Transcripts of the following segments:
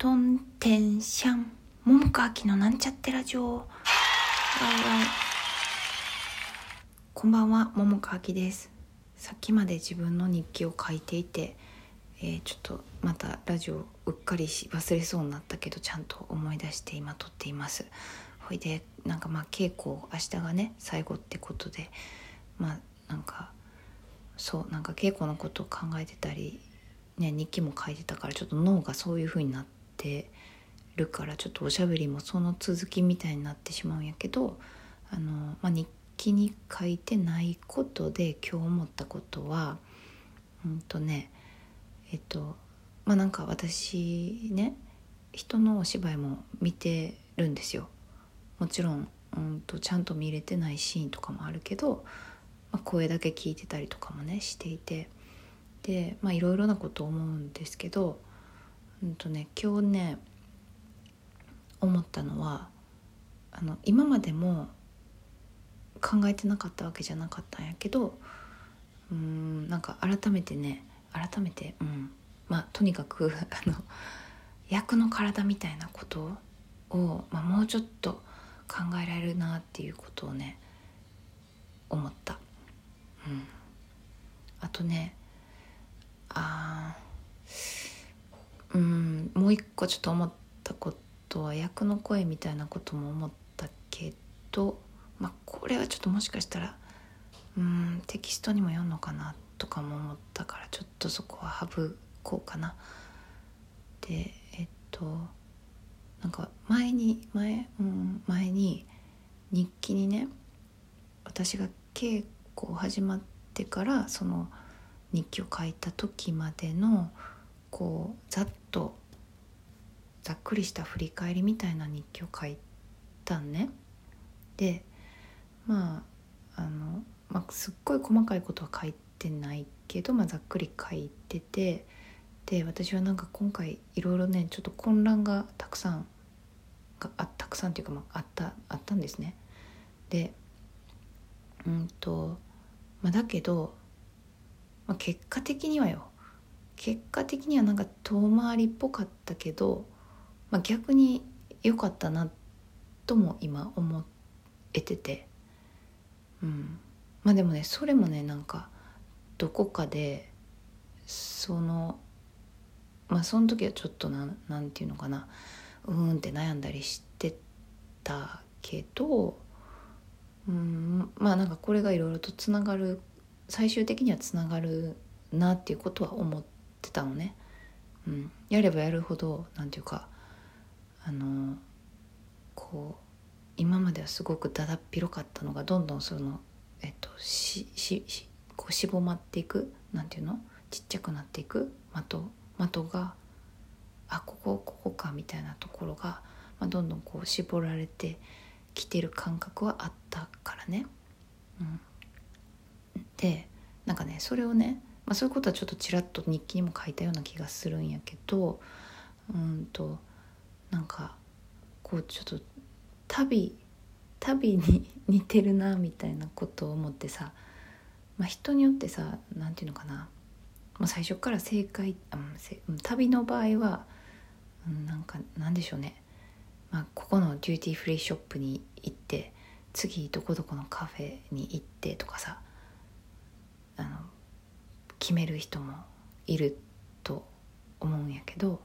トンテンシャン。桃川きのなんちゃってラジオ。わいわいこんばんは桃川きです。さっきまで自分の日記を書いていて、えー、ちょっとまたラジオうっかりし忘れそうになったけどちゃんと思い出して今撮っています。ほいでなんかまあ稽古明日がね最後ってことでまあなんかそうなんか稽古のことを考えてたりね、日記も書いてたからちょっと脳がそういう風になってるからちょっとおしゃべりもその続きみたいになってしまうんやけどあの、まあ、日記に書いてないことで今日思ったことはうんとねえっとまあなんか私ね人のお芝居も見てるんですよ。もちろんうんとちゃんと見れてないシーンとかもあるけど、まあ、声だけ聞いてたりとかもねしていてでまあいろいろなこと思うんですけど、うんとね、今日ね思ったのはあの今までも考えてなかったわけじゃなかったんやけどうんなんか改めてね改めてうんまあとにかく あの役の体みたいなことを、まあ、もうちょっと考えられるなっていうことをね思った。うん、あとねあうんもう一個ちょっと思ったことは役の声みたいなことも思ったけどまあこれはちょっともしかしたらうんテキストにも読んのかなとかも思ったからちょっとそこは省こうかな。でえっとなんか前に前,、うん、前に日記にね私が稽古始まってからその「日記を書いた時までのこうざっとざっくりした振り返りみたいな日記を書いたんね。でまああの、まあ、すっごい細かいことは書いてないけど、まあ、ざっくり書いててで私はなんか今回いろいろねちょっと混乱がたくさんがあたくさんっていうか、まあ、あったあったんですね。でうんと、まあ、だけどまあ、結果的にはよ結果的にはなんか遠回りっぽかったけど、まあ、逆に良かったなとも今思えてて。うん。まあでもねそれもねなんかどこかでそのまあその時はちょっとなんなんていうのかなうーんって悩んだりしてたけどうんまあなんかこれがいろいろとつながる最終的にはつながるなっていうことは思ってたのね。うん、やればやるほど何て言うかあのこう今まではすごくだだっ広かったのがどんどんそのえっとしししこうしぼまっていくなんていうの？ちっちゃくなっていく的的があここここかみたいなところが、まあ、どんどんこう絞られてきてる感覚はあったからね。うんでなんかねそれをね、まあ、そういうことはちょっとちらっと日記にも書いたような気がするんやけどうんとなんかこうちょっと旅旅に似てるなみたいなことを思ってさ、まあ、人によってさ何て言うのかな、まあ、最初から正解あ旅の場合は、うん、なんかなんでしょうね、まあ、ここのデューティーフリーショップに行って次どこどこのカフェに行ってとかさあの決める人もいると思うんやけど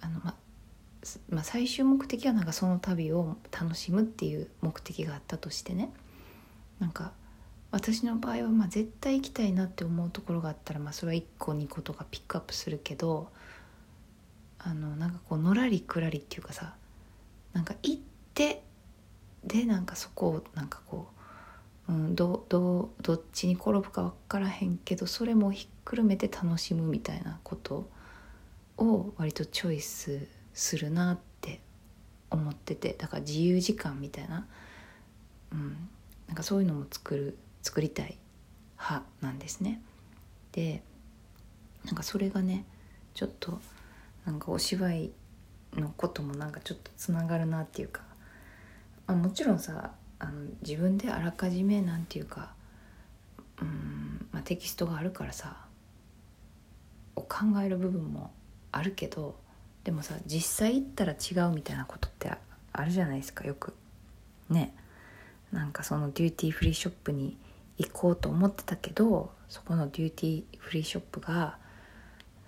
あの、ままあ、最終目的はなんかその旅を楽しむっていう目的があったとしてね。なんか私の場合はまあ絶対行きたいなって思うところがあったら、まあ、それは1個2個とかピックアップするけどあのなんかこうのらりくらりっていうかさなんか行ってでなんかそこをなんかこううん、どどどっちに転ぶか分からへんけどそれもひっくるめて楽しむみたいなことを割とチョイスするなって思っててだから自由時間みたいな,、うん、なんかそういうのも作る作りたい派なんですね。でなんかそれがねちょっとなんかお芝居のこともなんかちょっとつながるなっていうか、あ、もちろんさあの自分であらかじめなんていうかうん、まあ、テキストがあるからさを考える部分もあるけどでもさ実際行ったら違うみたいなことってあるじゃないですかよく。ね。なんかそのデューティーフリーショップに行こうと思ってたけどそこのデューティーフリーショップが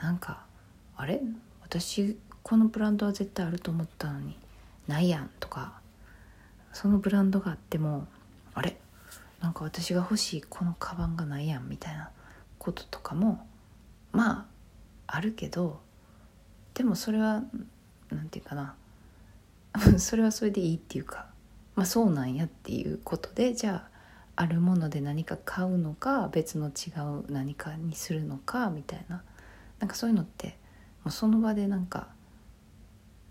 なんかあれ？私このブランドは絶対あると思ったのにないやんとかそのブランドがあってもあれ？なんか私が欲しいこのカバンがないやんみたいなこととかもまああるけどでもそれは何て言うかな。それはそれでいいっていうかまあそうなんやっていうことでじゃああるもので何か買うのか別の違う何かにするのかみたいな。なんかそういうのってもうその場でなんか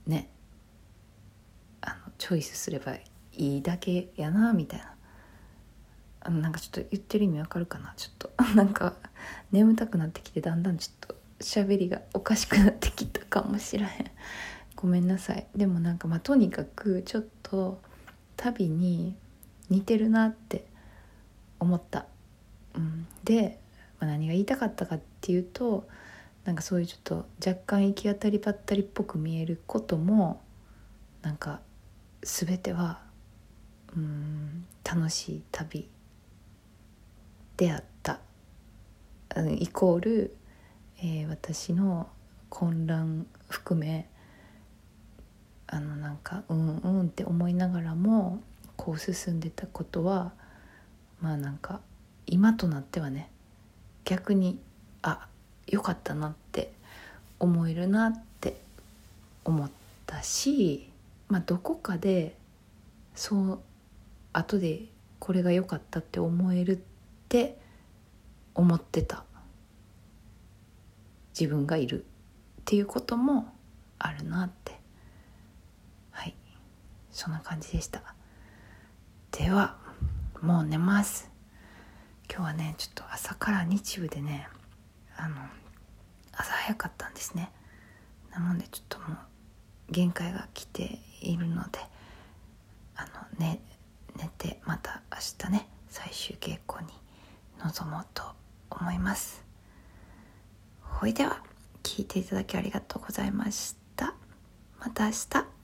ねあのチョイスすればい。いいだけやなみたいな。あのなんかちょっと言ってる意味わかるかな？ちょっと。なんか眠たくなってきてだんだんちょっと喋りがおかしくなってきたかもしらへん。ごめんなさい。でもなんかまあとにかくちょっと旅に似てるなって思った、うん、で、まあ、何が言いたかったかっていうとなんかそういうちょっと若干行き当たりばったりっぽく見えることもなんか全てはうん楽しい旅であった。イコール、えー、私の混乱含めあのなんかうんうんって思いながらもこう進んでたことはまあなんか今となってはね逆にあよかったなって思えるなって思ったし、まあ、どこかでそう後でこれが良かったって思えるって思ってた自分がいるっていうこともあるなってはいそんな感じでした。ではもう寝ます。今日はねちょっと朝から日部でねあの朝早かったんですね。なのでちょっともう限界が来ているのであの、ね、たね。最終稽古に臨もうと思います。ほいでは聞いていただきありがとうございました。また明日。